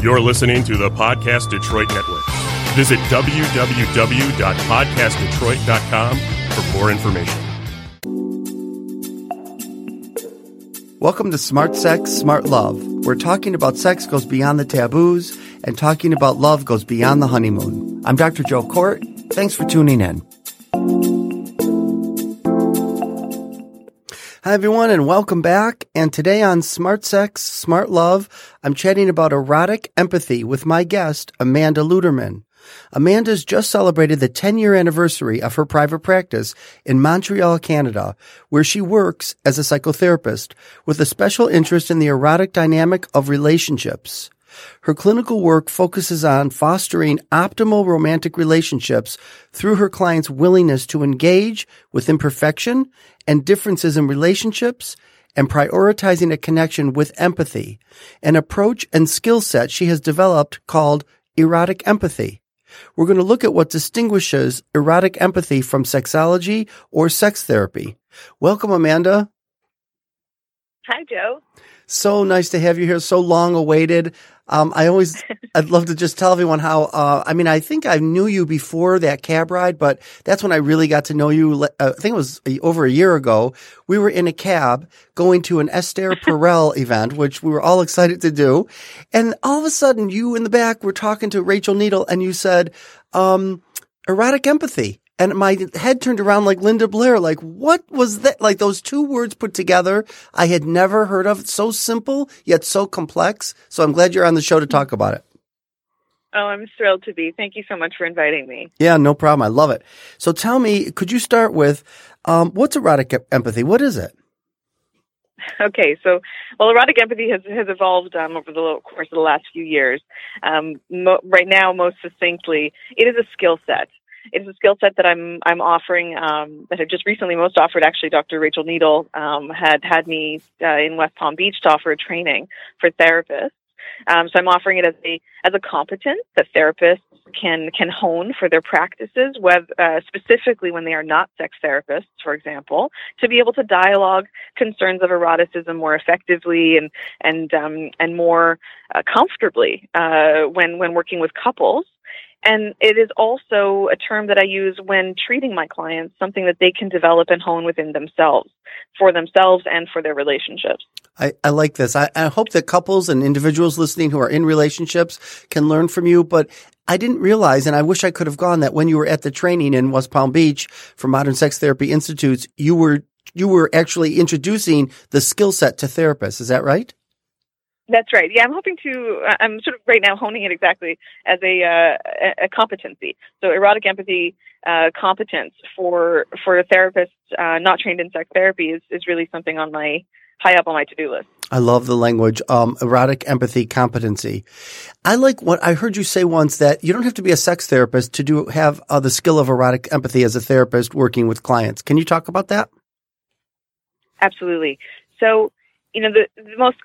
You're listening to the Podcast Detroit Network. Visit www.podcastdetroit.com for more information. Welcome to Smart Sex, Smart Love, where talking about sex goes beyond the taboos and talking about love goes beyond the honeymoon. I'm Dr. Joe Kort. Thanks for tuning in. Hi, everyone, and welcome back. And today on Smart Sex, Smart Love, I'm chatting about erotic empathy with my guest, Amanda Luterman. Amanda's just celebrated the 10 year anniversary of her private practice in Montreal, Canada, where she works as a psychotherapist with a special interest in the erotic dynamic of relationships. Her clinical work focuses on fostering optimal romantic relationships through her clients' willingness to engage with imperfection and differences in relationships and prioritizing a connection with empathy, an approach and skill set she has developed called erotic empathy. We're going to look at what distinguishes erotic empathy from sexology or sex therapy. Welcome, Amanda. Hi, Joe. So nice to have you here. So long awaited. Um, I always, I'd love to just tell everyone how, uh, I mean, I think I knew you before that cab ride, but that's when I really got to know you. Uh, I think it was over a year ago. We were in a cab going to an Esther Perel event, which we were all excited to do. And all of a sudden you in the back were talking to Rachel Needle and you said, um, erotic empathy. And my head turned around like Linda Blair. Like, what was that? Like those two words put together, I had never heard of. So simple, yet so complex. So I'm glad you're on the show to talk about it. Oh, I'm thrilled to be. Thank you so much for inviting me. Yeah, no problem. I love it. So tell me, could you start with um, what's erotic empathy? What is it? Okay, so well, erotic empathy has has evolved um, over the course of the last few years. Um, mo- right now, most succinctly, it is a skill set it's a skill set that I'm I'm offering um, that I've just recently most offered. Actually, Dr. Rachel Needle um, had had me uh, in West Palm Beach to offer a training for therapists. Um, so I'm offering it as a as a competence that therapists can can hone for their practices, whether, uh, specifically when they are not sex therapists, for example, to be able to dialogue concerns of eroticism more effectively and and um, and more uh, comfortably uh, when when working with couples. And it is also a term that I use when treating my clients, something that they can develop and hone within themselves, for themselves and for their relationships. I, I like this. I, I hope that couples and individuals listening who are in relationships can learn from you. But I didn't realize, and I wish I could have gone, that when you were at the training in West Palm Beach for Modern Sex Therapy Institutes, you were you were actually introducing the skill set to therapists. Is that right? That's right. Yeah, I'm hoping to. Uh, I'm sort of right now honing it exactly as a uh, a competency. So erotic empathy uh, competence for for a therapist uh, not trained in sex therapy is is really something on my high up on my to do list. I love the language. Um, erotic empathy competency. I like what I heard you say once that you don't have to be a sex therapist to do have uh, the skill of erotic empathy as a therapist working with clients. Can you talk about that? Absolutely. So, you know, the, the most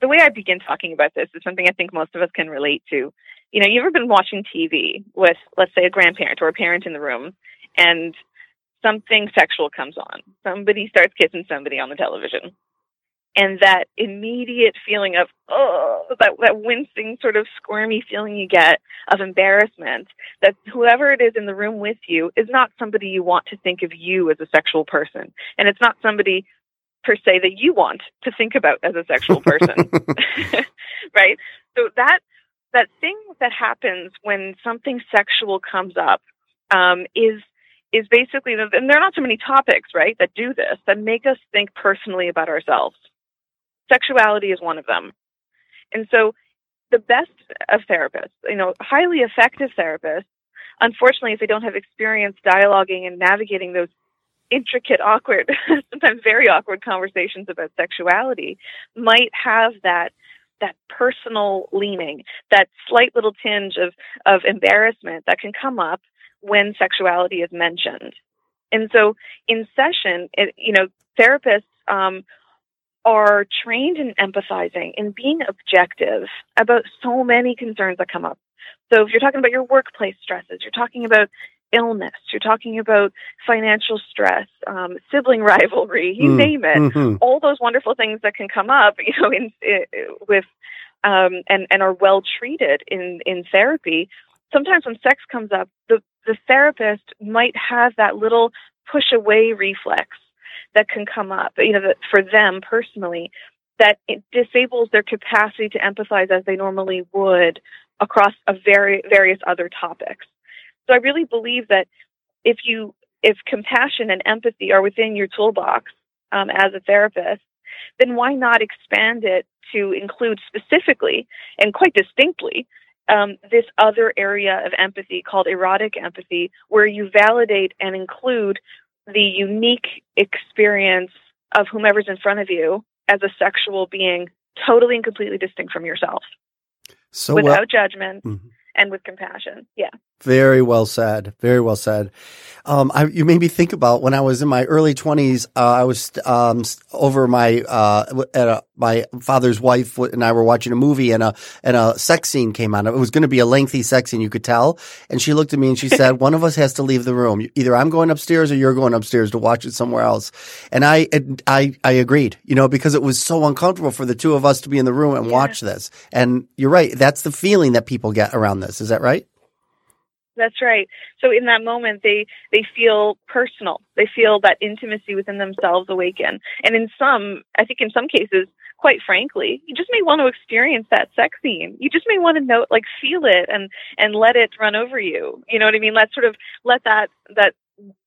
the way I begin talking about this is something I think most of us can relate to. You know, you ever been watching TV with, let's say, a grandparent or a parent in the room, and something sexual comes on. Somebody starts kissing somebody on the television. And that immediate feeling of, oh, that, that wincing, sort of squirmy feeling you get of embarrassment that whoever it is in the room with you is not somebody you want to think of you as a sexual person. And it's not somebody per se that you want to think about as a sexual person. right? So that that thing that happens when something sexual comes up um, is is basically and there are not so many topics right that do this that make us think personally about ourselves sexuality is one of them and so the best of therapists you know highly effective therapists unfortunately if they don't have experience dialoguing and navigating those intricate, awkward, sometimes very awkward conversations about sexuality might have that that personal leaning, that slight little tinge of of embarrassment that can come up when sexuality is mentioned. And so, in session, it, you know, therapists um, are trained in empathizing and being objective about so many concerns that come up. So, if you're talking about your workplace stresses, you're talking about illness, you're talking about financial stress, um, sibling rivalry, you mm, name it, mm-hmm. all those wonderful things that can come up, you know, in, in, with um, and and are well treated in in therapy, sometimes when sex comes up, the the therapist might have that little push away reflex that can come up. You know, that for them personally, that it disables their capacity to empathize as they normally would across a very various other topics. So I really believe that if you if compassion and empathy are within your toolbox um, as a therapist, then why not expand it to include specifically and quite distinctly um, this other area of empathy called erotic empathy, where you validate and include the unique experience of whomever's in front of you as a sexual being, totally and completely distinct from yourself, So without well, judgment Mhm. and with compassion. Yeah. Very well said. Very well said. Um, I, you made me think about when I was in my early twenties. Uh, I was um, over my uh, at a, my father's wife and I were watching a movie, and a and a sex scene came on. It was going to be a lengthy sex scene, you could tell. And she looked at me and she said, "One of us has to leave the room. Either I'm going upstairs or you're going upstairs to watch it somewhere else." And I I I agreed, you know, because it was so uncomfortable for the two of us to be in the room and Yeah. watch this. And you're right. That's the feeling that people get around this. Is that right? That's right. So in that moment, they they feel personal. They feel that intimacy within themselves awaken. And in some, I think in some cases, quite frankly, you just may want to experience that sex scene. You just may want to know, like, feel it and and let it run over you. You know what I mean? Let sort of let that that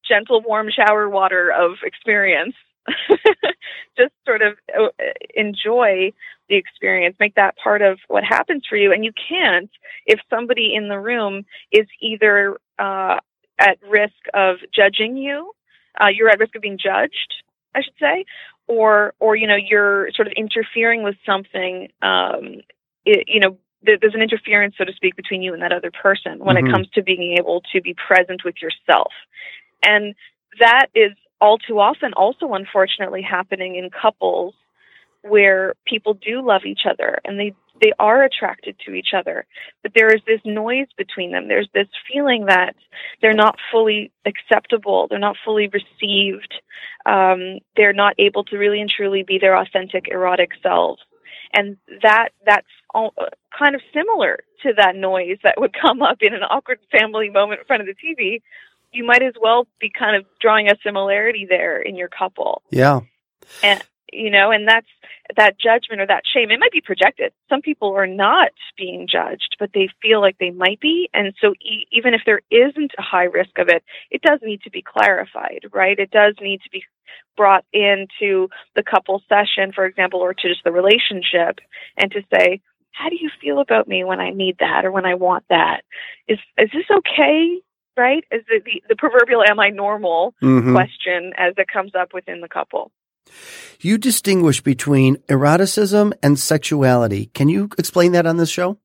gentle, warm shower water of experience just sort of uh, enjoy the experience, make that part of what happens for you. And you can't if somebody in the room is either uh, at risk of judging you, uh, you're at risk of being judged, I should say, or or you know you're sort of interfering with something. Um, it, you know, th- there's an interference, so to speak, between you and that other person when Mhm. it comes to being able to be present with yourself, and that is all too often also unfortunately happening in couples where people do love each other and they they are attracted to each other but there is this noise between them. There's this feeling that they're not fully acceptable they're not fully received um, they're not able to really and truly be their authentic erotic selves. And that that's all, kind of similar to that noise that would come up in an awkward family moment in front of the TV you might as well be kind of drawing a similarity there in your couple. Yeah. and you know and that's that judgment or that shame it might be projected. Some people are not being judged but they feel like they might be. And so e- even if there isn't a high risk of it it does need to be clarified right? It does need to be brought into the couple session for example or to just the relationship and to say how do you feel about me when i need that or when i want that? Is is this okay right is it the, the proverbial am i normal Mhm. question as it comes up within the couple You distinguish between eroticism and sexuality. Can you explain that on this show?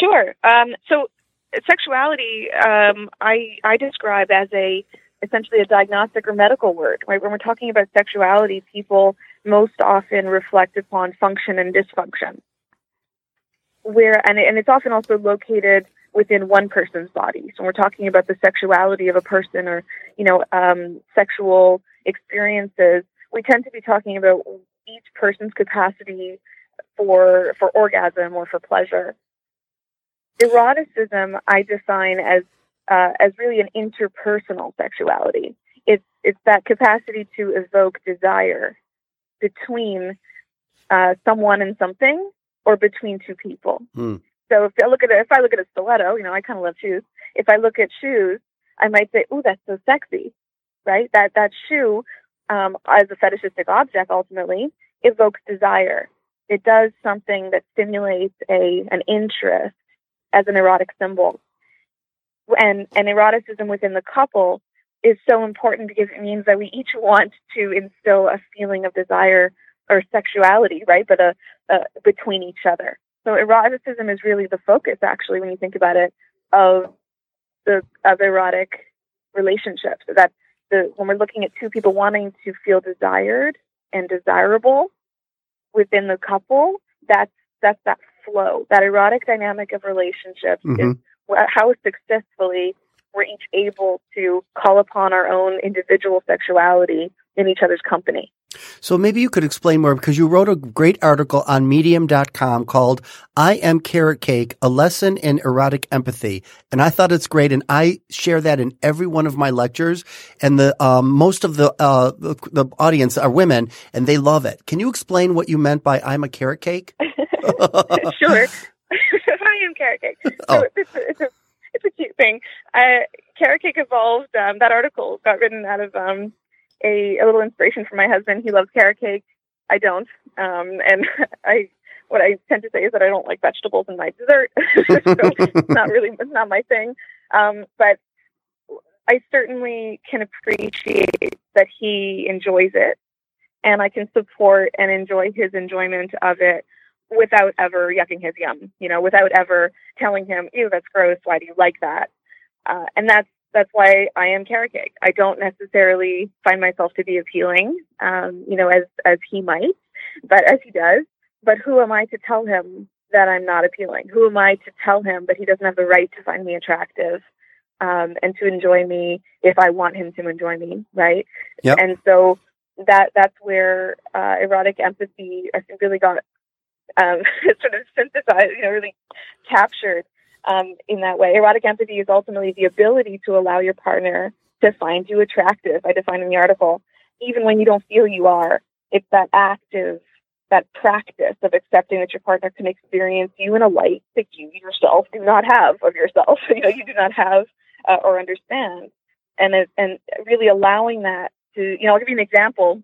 Sure. Um, so, sexuality, um, I I describe as a essentially a diagnostic or medical word. Right? When we're talking about sexuality, people most often reflect upon function and dysfunction, where and and it's often also located within one person's body. So, we're talking about the sexuality of a person or you know um, sexual experiences. We tend to be talking about each person's capacity for for orgasm or for pleasure eroticism I define as uh, as really an interpersonal sexuality. It's it's that capacity to evoke desire between uh, someone and something, or between two people. Hmm. So if I look at it, if I look at a stiletto, you know, I kind of love shoes. If I look at shoes, I might say, "Ooh, that's so sexy," right? That that shoe, um, as a fetishistic object, ultimately evokes desire. It does something that stimulates a an interest as an erotic symbol. And, and eroticism within the couple is so important because it means that we each want to instill a feeling of desire or sexuality, right? But a, a between each other. So eroticism is really the focus, actually, when you think about it, of the of erotic relationships. So that the when we're looking at two people wanting to feel desired and desirable within the couple, that's that's that flow, that erotic dynamic of relationships is Mhm. wh- how successfully we're each able to call upon our own individual sexuality in each other's company. So maybe you could explain more because you wrote a great article on medium.com called I am carrot cake, a lesson in erotic empathy. And I thought it's great. And I share that in every one of my lectures. And the, um, most of the, uh, the, the audience are women and they love it. Can you explain what you meant by I'm a carrot cake? sure. I am carrot cake. So Oh. it's, a, it's, a, it's a cute thing. Uh, carrot cake evolved. Um, that article got written out of um, a, a little inspiration from my husband. He loves carrot cake. I don't. Um, and I what I tend to say is that I don't like vegetables in my dessert. it's not really it's not my thing. Um, but I certainly can appreciate that he enjoys it and I can support and enjoy his enjoyment of it without ever yucking his yum, you know, without ever telling him, ew, that's gross. Why do you like that? Uh, and that's, that's why I am cake. I don't necessarily find myself to be appealing, um, you know, as, as he might, but as he does. But who am I to tell him that I'm not appealing? Who am I to tell him that he doesn't have the right to find me attractive? Um, and to enjoy me if I want him to enjoy me, right? Yep. And so that that's where uh, erotic empathy I think really got um, sort of synthesized, you know, really captured um, in that way. Erotic empathy is ultimately the ability to allow your partner to find you attractive. I define in the article, even when you don't feel you are. It's that active, that practice of accepting that your partner can experience you in a light that you yourself do not have of yourself. You know, you do not have uh, or understand, and and really allowing that to, you know, I'll give you an example.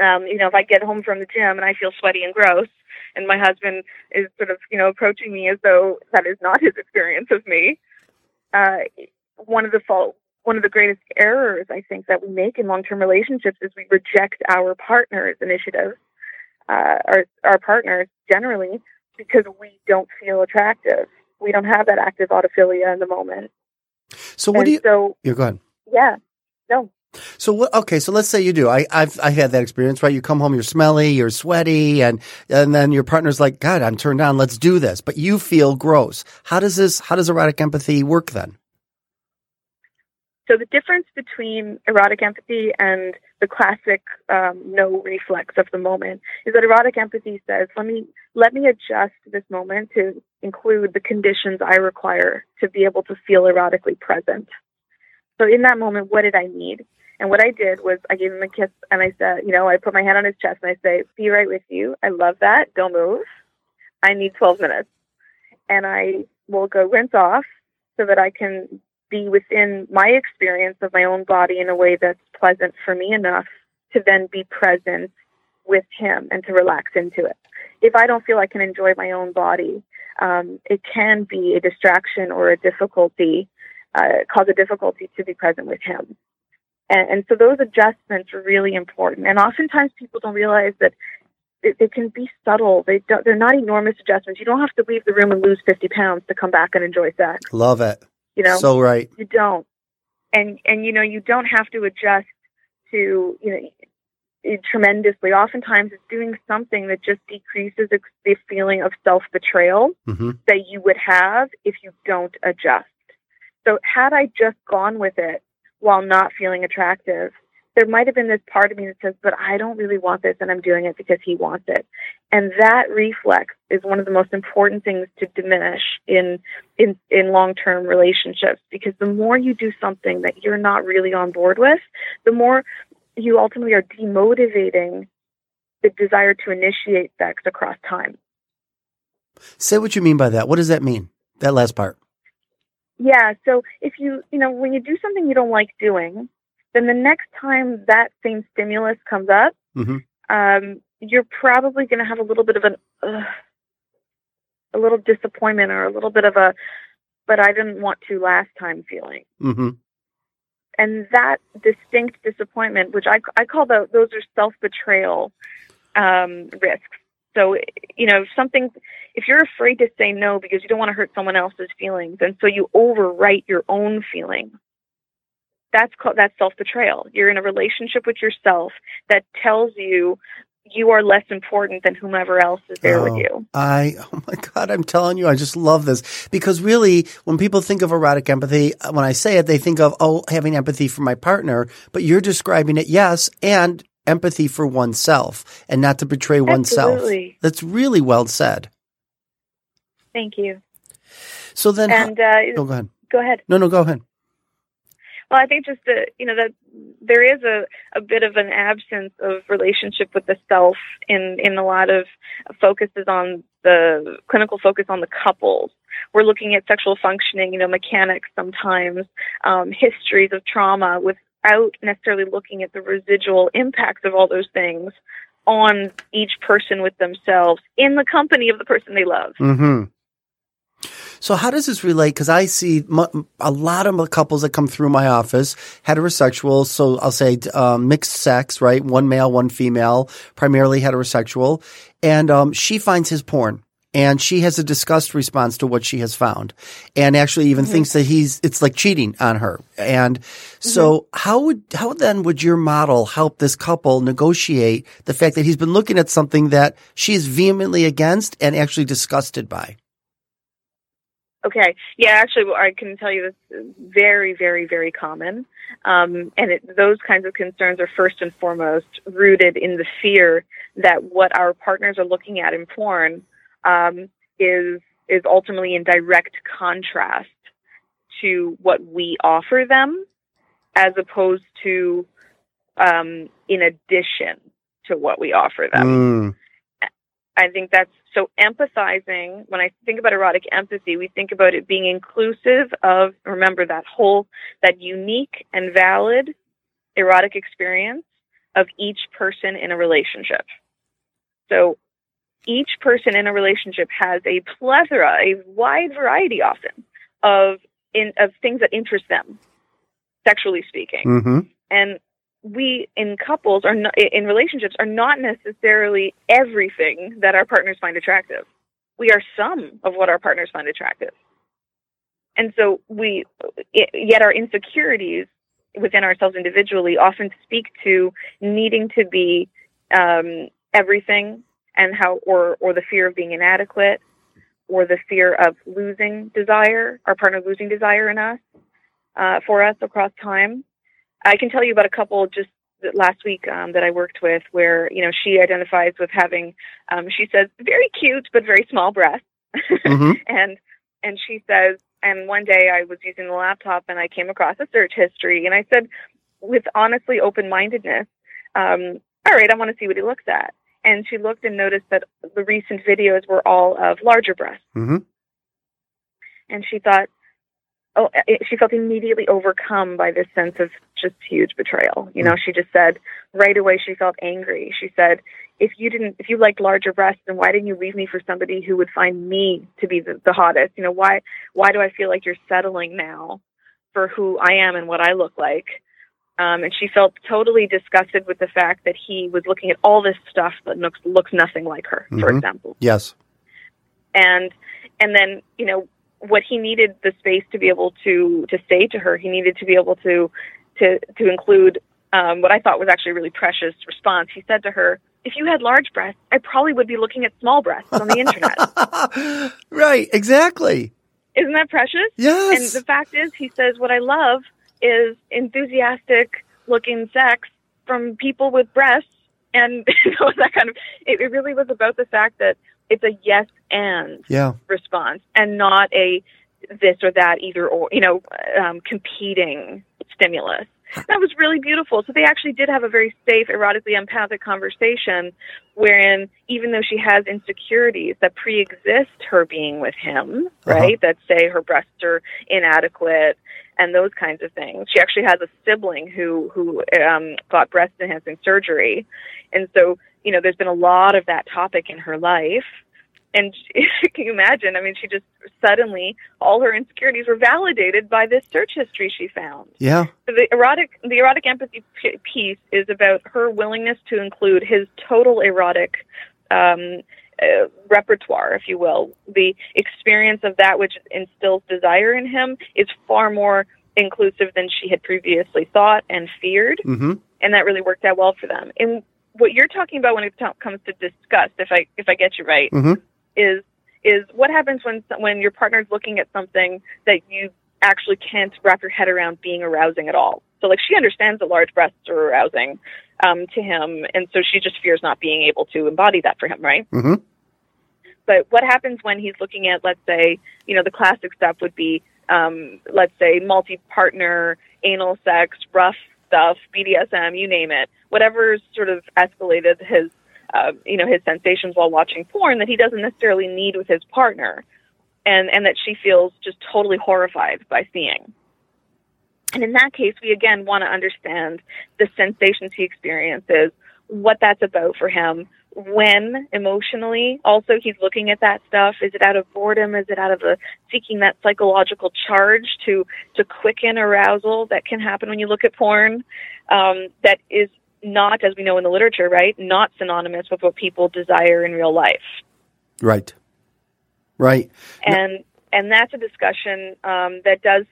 Um, you know, if I get home from the gym and I feel sweaty and gross, and my husband is sort of, you know, approaching me as though that is not his experience of me, uh, one of the fault, one of the greatest errors I think that we make in long-term relationships is we reject our partner's initiative, uh, our our partners generally because we don't feel attractive. We don't have that active autophilia in the moment. So what and do you, so you're going. yeah, no, So what? Okay, so let's say you do. I, I've I had that experience, right? You come home, you're smelly, you're sweaty, and and then your partner's like, "God, I'm turned on. Let's do this." But you feel gross. How does this? How does erotic empathy work then? So the difference between erotic empathy and the classic um, no reflex of the moment is that erotic empathy says, "Let me let me adjust this moment to include the conditions I require to be able to feel erotically present." So in that moment, what did I need? And what I did was I gave him a kiss and I said, you know, I put my hand on his chest and I say, "Be right with you. I love that. Don't move. I need 12 minutes." And I will go rinse off so that I can be within my experience of my own body in a way that's pleasant for me enough to then be present with him and to relax into it. If I don't feel I can enjoy my own body, um, it can be a distraction or a difficulty, uh, cause a difficulty to be present with him. And, and so those adjustments are really important. And oftentimes people don't realize that it, they can be subtle. They don't, they're not enormous adjustments. You don't have to leave the room and lose 50 pounds to come back and enjoy sex. Love it. You know, So right. you don't and and you know you don't have to adjust to you know tremendously oftentimes it's doing something that just decreases the feeling of self betrayal hmm that you would have if you don't adjust so had i just gone with it while not feeling attractive there might have been this part of me that says but i don't really want this and i'm doing it because he wants it and that reflex is one of the most important things to diminish in in in long-term relationships because the more you do something that you're not really on board with the more you ultimately are demotivating the desire to initiate sex across time Say what you mean by that. What does that mean? That last part. Yeah so if you you know when you do something you don't like doing then the next time that same stimulus comes up hmm um, you're probably going to have a little bit of an uh, a little disappointment or a little bit of a but I didn't want to last time feeling. hmm And that distinct disappointment, which I, I call the, those are self betrayal um, risks. So, you know, if something, if you're afraid to say no because you don't want to hurt someone else's feelings, and so you overwrite your own feelings, that's called that's self betrayal. You're in a relationship with yourself that tells you you are less important than whomever else is there Oh. with you. I, oh my God, I'm telling you, I just love this because really, when people think of erotic empathy, uh, when I say it, they think of, oh, having empathy for my partner, but you're describing it, yes, and empathy for oneself and not to betray oneself. Absolutely. That's really well said. Thank you. So then, And uh, oh, go ahead. go ahead. No, no, go ahead. Well, I think just that you know that there is a, a bit of an absence of relationship with the self in in a lot of focuses on the clinical focus on the couples. We're looking at sexual functioning, you know, mechanics sometimes, um, histories of trauma, without necessarily looking at the residual impacts of all those things on each person with themselves in the company of the person they love. hmm So how does this relate? Because I see a lot of couples that come through my office, heterosexual. So I'll say um, mixed sex, right? One male, one female, primarily heterosexual, and um, she finds his porn. And she has a disgust response to what she has found, and actually even thinks that he's it's like cheating on her. And so, how would how then would your model help this couple negotiate the fact that he's been looking at something that she is vehemently against and actually disgusted by? Okay. Yeah, actually, I can tell you this is very, very, very common. Um, and it, those kinds of concerns are first and foremost rooted in the fear that what our partners are looking at in porn um, is is ultimately in direct contrast to what we offer them, as opposed to um, in addition to what we offer them. Mm. I think that's so empathizing. When I think about erotic empathy, we think about it being inclusive of, remember that whole, that unique and valid erotic experience of each person in a relationship. So each person in a relationship has a plethora, a wide variety often of in, of things that interest them, sexually speaking hmm and we in couples are not, in relationships are not necessarily everything that our partners find attractive. We are some of what our partners find attractive. And so we yet our insecurities within ourselves individually often speak to needing to be um, everything and how or or the fear of being inadequate or the fear of losing desire, our partner losing desire in us uh, for us across time. I can tell you about a couple just last week um, that I worked with where, you know, she identifies with having, um, she says, very cute but very small breasts. Mhm. and and she says, and one day I was using the laptop and I came across a search history and I said, with honestly open mindedness, um, all right, I want to see what he looks at. And she looked and noticed that the recent videos were all of larger breasts hmm and she thought, oh, it, she felt immediately overcome by this sense of just huge betrayal. You know, mm. she just said right away she felt angry. She said, if you didn't, if you liked larger breasts, then why didn't you leave me for somebody who would find me to be the, the hottest? You know, why, why do I feel like you're settling now for who I am and what I look like? Um, and she felt totally disgusted with the fact that he was looking at all this stuff that looks looks nothing like her, for Mhm. example Yes. and and then you know what he needed the space to be able to to say to her he needed to be able to to to include um, what I thought was actually a really precious response. He said to her, "If you had large breasts, I probably would be looking at small breasts on the internet." right. Exactly. Isn't that precious? Yes. And the fact is, he says, what I love is enthusiastic looking sex from people with breasts. And it that kind of, it, it really was about the fact that it's a yes and yeah. response and not a this or that either or, you know, um, competing stimulus. That was really beautiful. So they actually did have a very safe, erotically empathic conversation wherein even though she has insecurities that pre-exist her being with him, right? That say her breasts are inadequate and those kinds of things. She actually has a sibling who, who, um, got breast enhancing surgery. And so, you know, there's been a lot of that topic in her life and can you imagine? I mean, she just suddenly all her insecurities were validated by this search history she found. Yeah. So the erotic, the erotic empathy p- piece is about her willingness to include his total erotic um, uh, repertoire, if you will. The experience of that which instills desire in him is far more inclusive than she had previously thought and feared hmm and that really worked out well for them. And what you're talking about when it t- comes to disgust, if I if I get you right, hmm is is what happens when when your partner's looking at something that you actually can't wrap your head around being arousing at all. So like she understands that large breasts are arousing um, to him, and so she just fears not being able to embody that for him, right? Mm-hmm. But what happens when he's looking at, let's say, you know, the classic stuff would be, um, let's say, multi-partner anal sex, rough stuff, BDSM, you name it, whatever's sort of escalated his, uh, you know, his sensations while watching porn that he doesn't necessarily need with his partner, and and that she feels just totally horrified by seeing. And in that case, we again want to understand the sensations he experiences, what that's about for him, when emotionally also he's looking at that stuff is it out of boredom is it out of a seeking that psychological charge to to quicken arousal that can happen when you look at porn um, that is not as we know in the literature right not synonymous with what people desire in real life Right. Right. and and that's a discussion um, that does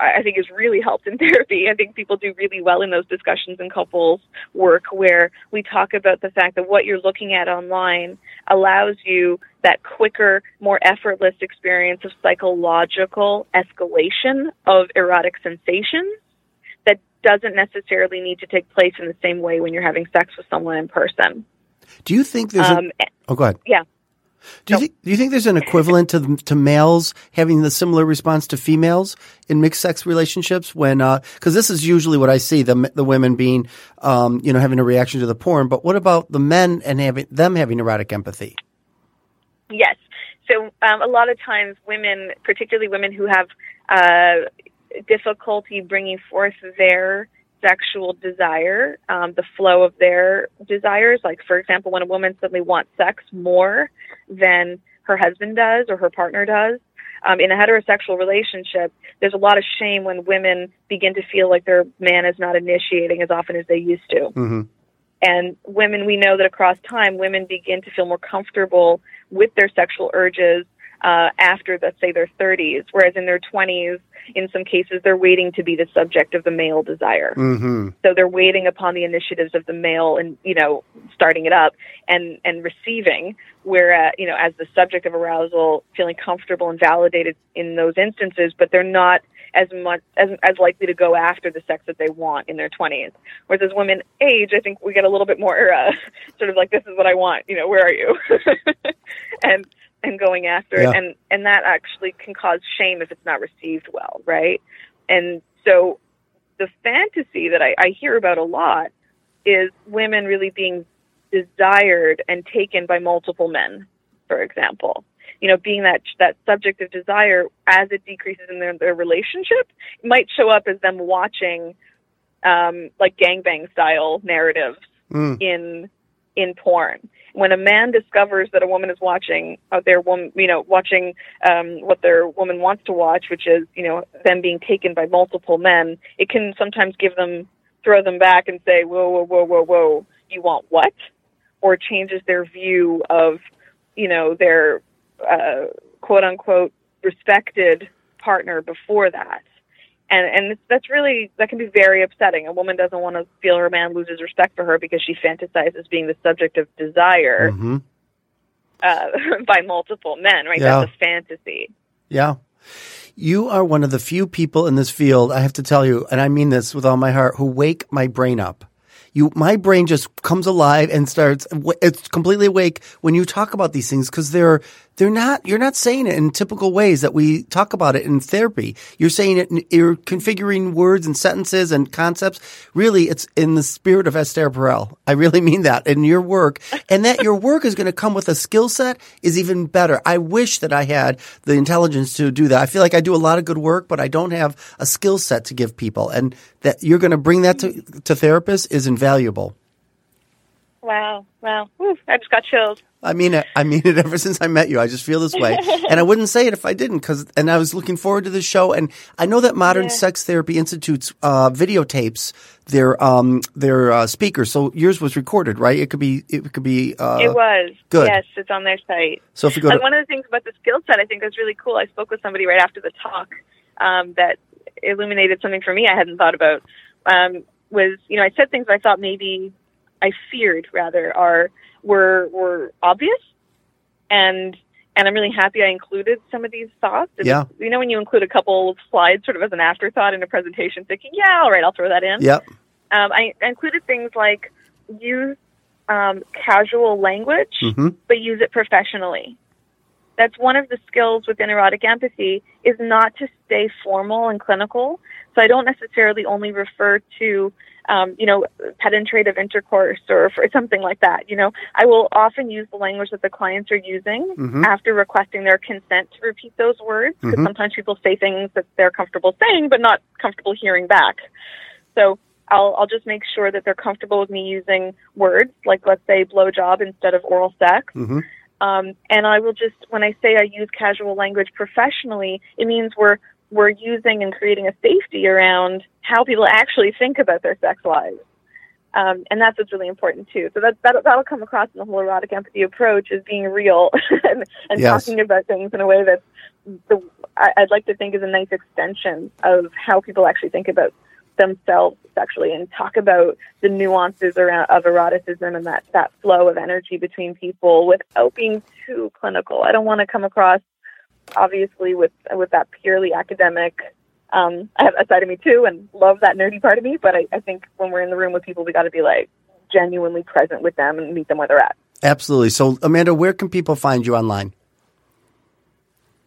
I think is really helped in therapy. I think people do really well in those discussions in couples work where we talk about the fact that what you're looking at online allows you that quicker, more effortless experience of psychological escalation of erotic sensations doesn't necessarily need to take place in the same way when you're having sex with someone in person. Do you think there's Um, a, oh go ahead. yeah. Do you, think, do you think there's an equivalent to to males having the similar response to females in mixed sex relationships? When because this is usually what I see the the women being um, you know having a reaction to the porn, but what about the men and having them having erotic empathy? Yes. So um, a lot of times, women, particularly women who have uh, difficulty bringing forth their sexual desire, um, the flow of their desires. Like, for example, when a woman suddenly wants sex more than her husband does or her partner does. Um, in a heterosexual relationship, there's a lot of shame when women begin to feel like their man is not initiating as often as they used to. Mm-hmm. And women, we know that across time, women begin to feel more comfortable with their sexual urges uh, after, let's say, their 30s, whereas in their 20s, in some cases, they're waiting to be the subject of the male desire. Mm-hmm. So they're waiting upon the initiatives of the male and, you know, starting it up and, and receiving, where, uh, you know, as the subject of arousal, feeling comfortable and validated in those instances, but they're not as much as as likely to go after the sex that they want in their 20s. Whereas as women age, I think we get a little bit more uh, sort of like this is what I want, you know, where are you? and and going after Yeah. it and and that actually can cause shame if it's not received well, right? And so the fantasy that I, I hear about a lot is women really being desired and taken by multiple men, for example. You know, being that that subject of desire as it decreases in their, their relationship might show up as them watching um, like gangbang style narratives Mm. in in porn. When a man discovers that a woman is watching uh, their woman, you know, watching um, what their woman wants to watch, which is you know them being taken by multiple men, it can sometimes give them throw them back and say, whoa, whoa, whoa, whoa, whoa, you want what? Or changes their view of you know their uh, quote unquote respected partner before that and and it's, that's really that can be very upsetting. A woman doesn't want to feel her man loses respect for her because she fantasizes being the subject of desire hmm uh, by multiple men. Right? Yeah. That's a fantasy. Yeah. You are one of the few people in this field, I have to tell you, and I mean this with all my heart, who wake my brain up. You, my brain just comes alive and starts, it's completely awake when you talk about these things because they're, they're not, you're not saying it in typical ways that we talk about it in therapy. You're saying it, you're configuring words and sentences and concepts. Really, it's in the spirit of Esther Perel. I really mean that in your work and that your work is going to come with a skill set is even better. I wish that I had the intelligence to do that. I feel like I do a lot of good work, but I don't have a skill set to give people and that you're going to bring that to, to therapists is invaluable. Wow! Wow! Whew, I just got chills. I mean it. I mean it ever since I met you. I just feel this way. and I wouldn't say it if I didn't cause, and I was looking forward to the show. And I know that Modern Yeah. Sex Therapy Institute's, uh, videotapes their, um, their, uh, speakers. So yours was recorded, right? It could be, it could be, uh, it was good. Yes, it's on their site. so if you go And to, one of the things about the skill set I think was really cool. I spoke with somebody right after the talk um, that illuminated something for me I hadn't thought about. Um, was you know I said things I thought maybe I feared rather are were were obvious and and I'm really happy I included some of these thoughts. And Yeah. You know, when you include a couple of slides sort of as an afterthought in a presentation, thinking, yeah, all right, I'll throw that in. Yep. Um, I included things like use um, casual language, hmm but use it professionally. That's one of the skills within erotic empathy is not to stay formal and clinical. So I don't necessarily only refer to, um, you know, penetrative intercourse or for something like that. You know, I will often use the language that the clients are using Mhm. after requesting their consent to repeat those words because Mhm. sometimes people say things that they're comfortable saying but not comfortable hearing back. So I'll I'll just make sure that they're comfortable with me using words like let's say blowjob instead of oral sex. hmm Um, and I will just when I say I use casual language professionally, it means we're we're using and creating a safety around how people actually think about their sex lives. Um, and that's what's really important too. So that, that that'll come across in the whole erotic empathy approach as being real and, and Yes. talking about things in a way that the I, I'd like to think is a nice extension of how people actually think about themselves sexually and talk about the nuances around of eroticism and that that flow of energy between people without being too clinical. I don't want to come across obviously with with that purely academic um, I have a side of me too and love that nerdy part of me, but I, I think when we're in the room with people we gotta be like genuinely present with them and meet them where they're at. Absolutely. So, Amanda, where can people find you online?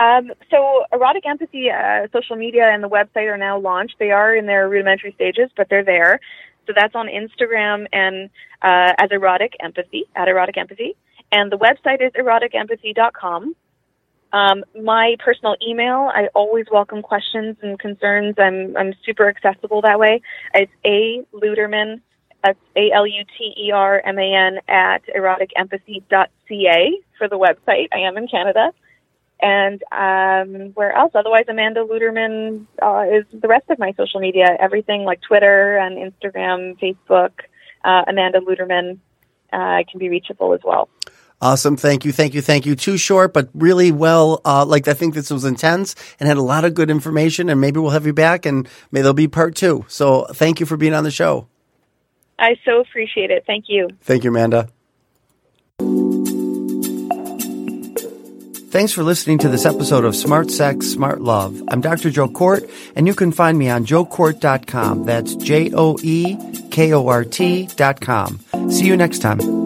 Um, so, erotic empathy, uh, social media, and the website are now launched. They are in their rudimentary stages, but they're there. So that's on Instagram and uh, as erotic empathy at erotic empathy, and the website is eroticempathy.com. Um, my personal email, I always welcome questions and concerns. I'm I'm super accessible that way. It's a Luterman, that's A L U T E R M A N at eroticempathy.ca for the website. I am in Canada. And um, where else? Otherwise, Amanda Luterman uh, is the rest of my social media. Everything like Twitter and Instagram, Facebook. Uh, Amanda Luterman uh, can be reachable as well. Awesome. Thank you. Thank you. Thank you. Too short, but really well. Uh, like I think this was intense and had a lot of good information. And maybe we'll have you back, and maybe there'll be part two. So thank you for being on the show. I so appreciate it. Thank you. Thank you, Amanda. Thanks for listening to this episode of Smart Sex, Smart Love. I'm Dr. Joe Kort, and you can find me on joekort.com. That's J O E K O R T.com. See you next time.